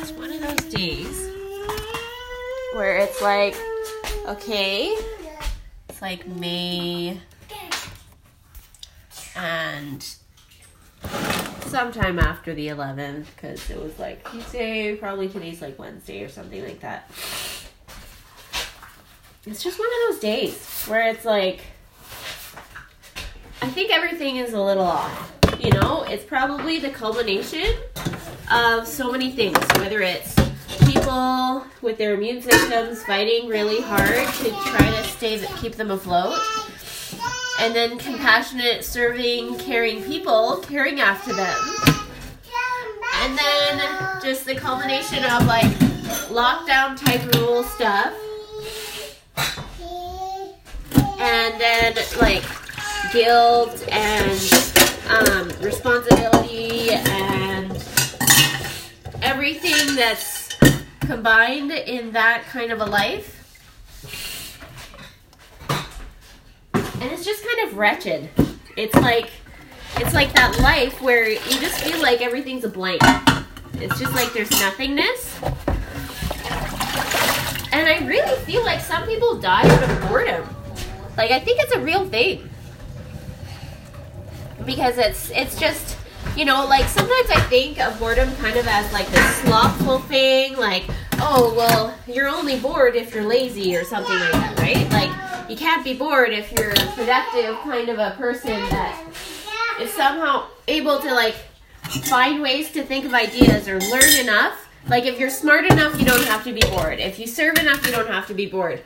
It's one of those days where it's like, okay, it's like May and sometime after the 11th because it was like Tuesday, probably today's like Wednesday or something like that. It's just one of those days where it's like, I think everything is a little off. You know, it's probably the culmination of so many things, whether it's people with their immune systems fighting really hard to try to stay keep them afloat and then compassionate serving caring people caring after them. And then just the culmination of like lockdown type rule stuff. And then like guilt and um, responsibility and everything that's combined in that kind of a life. And it's just kind of wretched. It's like it's like that life where you just feel like everything's a blank. It's just like there's nothingness. And I really feel like some people die out of boredom. Like I think it's a real thing because it's it's just you know like sometimes I think of boredom kind of as like this slothful thing, like oh well you're only bored if you're lazy or something like that, right? Like you can't be bored if you're productive kind of a person that is somehow able to like find ways to think of ideas or learn enough. Like if you're smart enough, you don't have to be bored. If you serve enough, you don't have to be bored.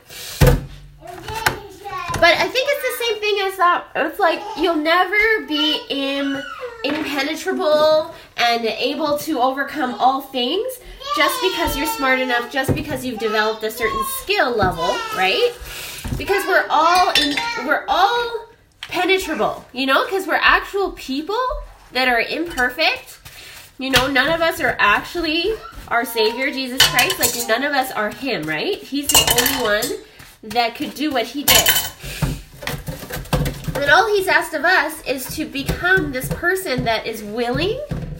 But I think it's the same thing as that. It's like you'll never be in, impenetrable and able to overcome all things just because you're smart enough, just because you've developed a certain skill level, right? Because we're all in, we're all penetrable, you know, because we're actual people that are imperfect. You know, none of us are actually our Savior, Jesus Christ. Like, none of us are Him, right? He's the only one that could do what He did. And all he's asked of us is to become this person that is willing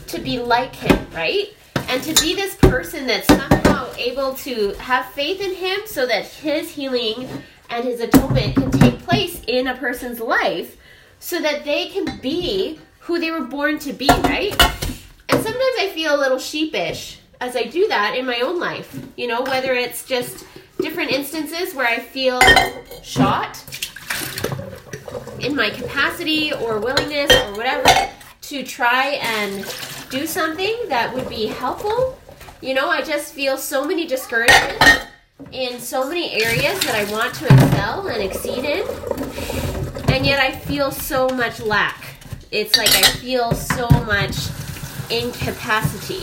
to be like him, right? And to be this person that's somehow able to have faith in him so that his healing and his atonement can take place in a person's life so that they can be who they were born to be, right? And sometimes I feel a little sheepish as I do that in my own life, you know, whether it's just different instances where I feel shot in my capacity or willingness or whatever to try and do something that would be helpful. You know, I just feel so many discouragements in so many areas that I want to excel and exceed in, and yet I feel so much lack. It's like I feel so much incapacity,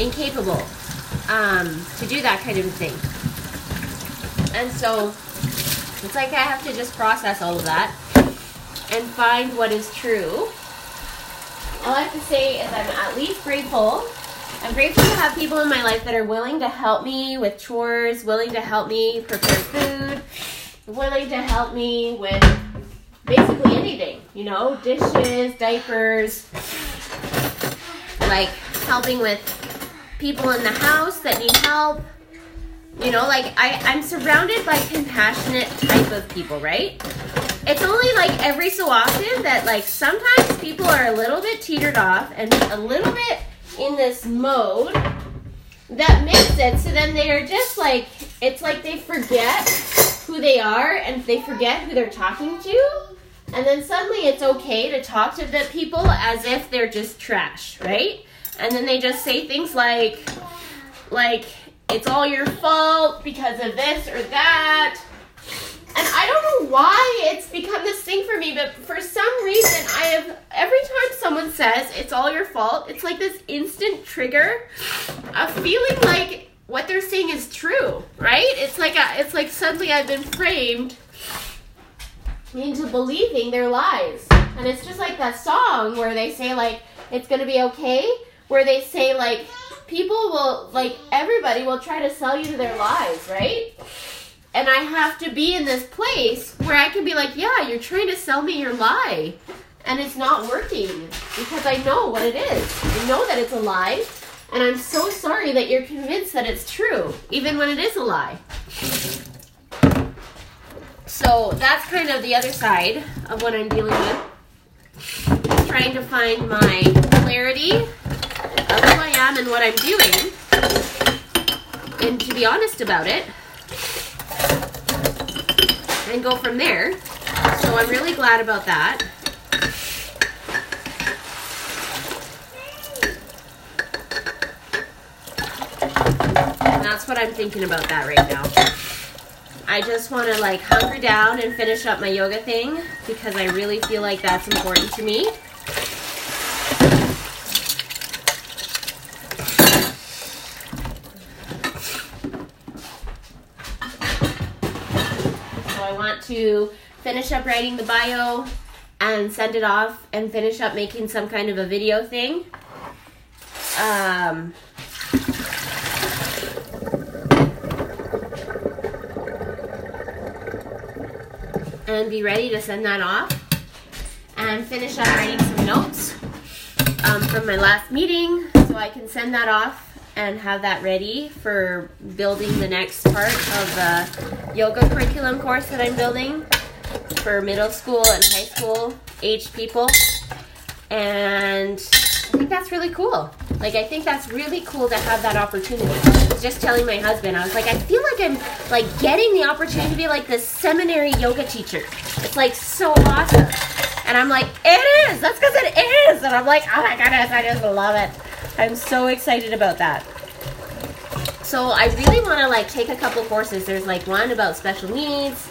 incapable um, to do that kind of thing. And so it's like I have to just process all of that and find what is true. All I have to say is I'm at least grateful. I'm grateful to have people in my life that are willing to help me with chores, willing to help me prepare food, willing to help me with basically anything, you know, dishes, diapers, like helping with people in the house that need help. You know, like I, I'm surrounded by compassionate type of people, right? It's only like every so often that like sometimes people are a little bit teetered off and a little bit in this mode that makes it so then they are just like it's like they forget who they are and they forget who they're talking to. And then suddenly it's okay to talk to the people as if they're just trash right? And then they just say things like like it's all your fault because of this or that and I don't know why it's become this thing for me, but for some reason, I have every time someone says it's all your fault, it's like this instant trigger of feeling like what they're saying is true, right? It's like a, it's like suddenly I've been framed into believing their lies, and it's just like that song where they say like it's gonna be okay, where they say like people will like everybody will try to sell you their lies, right? And I have to be in this place where I can be like, yeah, you're trying to sell me your lie. And it's not working because I know what it is. I know that it's a lie. And I'm so sorry that you're convinced that it's true, even when it is a lie. So that's kind of the other side of what I'm dealing with. Trying to find my clarity of who I am and what I'm doing. And to be honest about it. And go from there. So I'm really glad about that. And that's what I'm thinking about that right now. I just want to like hunker down and finish up my yoga thing because I really feel like that's important to me. So I to finish up writing the bio and send it off and finish up making some kind of a video thing. Um, and be ready to send that off and finish up writing some notes um, from my last meeting so I can send that off and have that ready for building the next part of the yoga curriculum course that I'm building for middle school and high school aged people. And I think that's really cool. Like, I think that's really cool to have that opportunity. I was just telling my husband, I was like, I feel like I'm like getting the opportunity to be like this seminary yoga teacher. It's like so awesome. And I'm like, it is. That's because it is. And I'm like, oh my goodness, I just love it. I'm so excited about that. So I really want to like take a couple courses. There's like one about special needs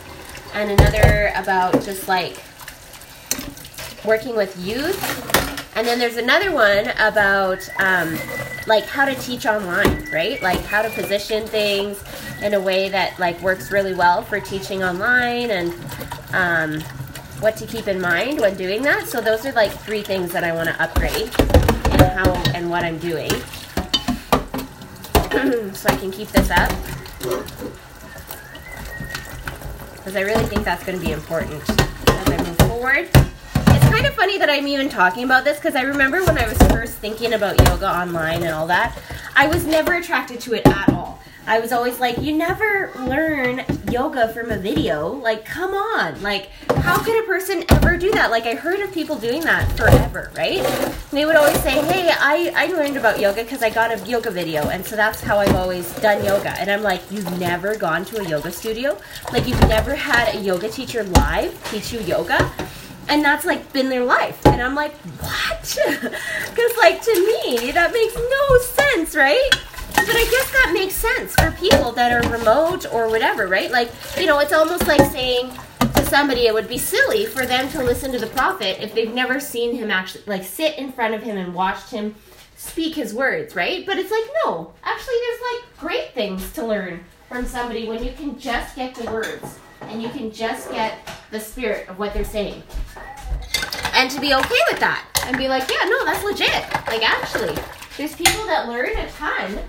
and another about just like working with youth. And then there's another one about um, like how to teach online, right? Like how to position things in a way that like works really well for teaching online and um, what to keep in mind when doing that. So those are like three things that I want to upgrade in how and what I'm doing. so I can keep this up. Because I really think that's going to be important as I move forward. It's kind of funny that I'm even talking about this because I remember when I was first thinking about yoga online and all that, I was never attracted to it at all. I was always like, you never learn yoga from a video. Like, come on. Like, how could a person ever do that? Like, I heard of people doing that forever, right? And they would always say, hey, I, I learned about yoga because I got a yoga video. And so that's how I've always done yoga. And I'm like, you've never gone to a yoga studio? Like, you've never had a yoga teacher live teach you yoga? and that's like been their life and i'm like what because like to me that makes no sense right but I guess that makes sense for people that are remote or whatever, right? Like, you know, it's almost like saying to somebody it would be silly for them to listen to the prophet if they've never seen him actually, like, sit in front of him and watched him speak his words, right? But it's like, no, actually, there's like great things to learn from somebody when you can just get the words and you can just get the spirit of what they're saying. And to be okay with that and be like, yeah, no, that's legit. Like, actually, there's people that learn a ton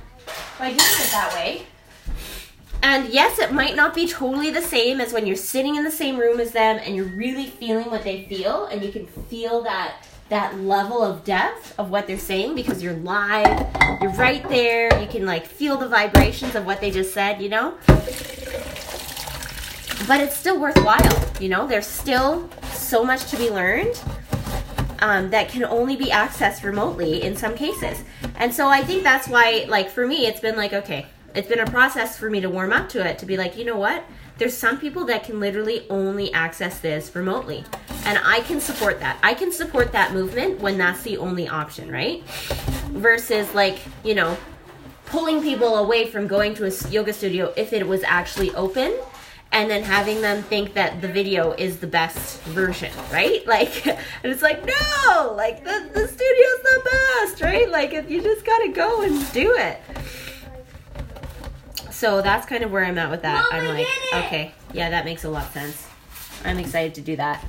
by doing it that way. And yes, it might not be totally the same as when you're sitting in the same room as them and you're really feeling what they feel and you can feel that that level of depth of what they're saying because you're live, you're right there, you can like feel the vibrations of what they just said, you know? But it's still worthwhile, you know? There's still so much to be learned um, that can only be accessed remotely in some cases. And so I think that's why, like, for me, it's been like, okay, it's been a process for me to warm up to it, to be like, you know what? There's some people that can literally only access this remotely. And I can support that. I can support that movement when that's the only option, right? Versus, like, you know, pulling people away from going to a yoga studio if it was actually open and then having them think that the video is the best version, right? Like, and it's like, no, like the, the studio's the best, right? Like, if you just gotta go and do it. So that's kind of where I'm at with that. Mom, I'm like, okay, yeah, that makes a lot of sense. I'm excited to do that.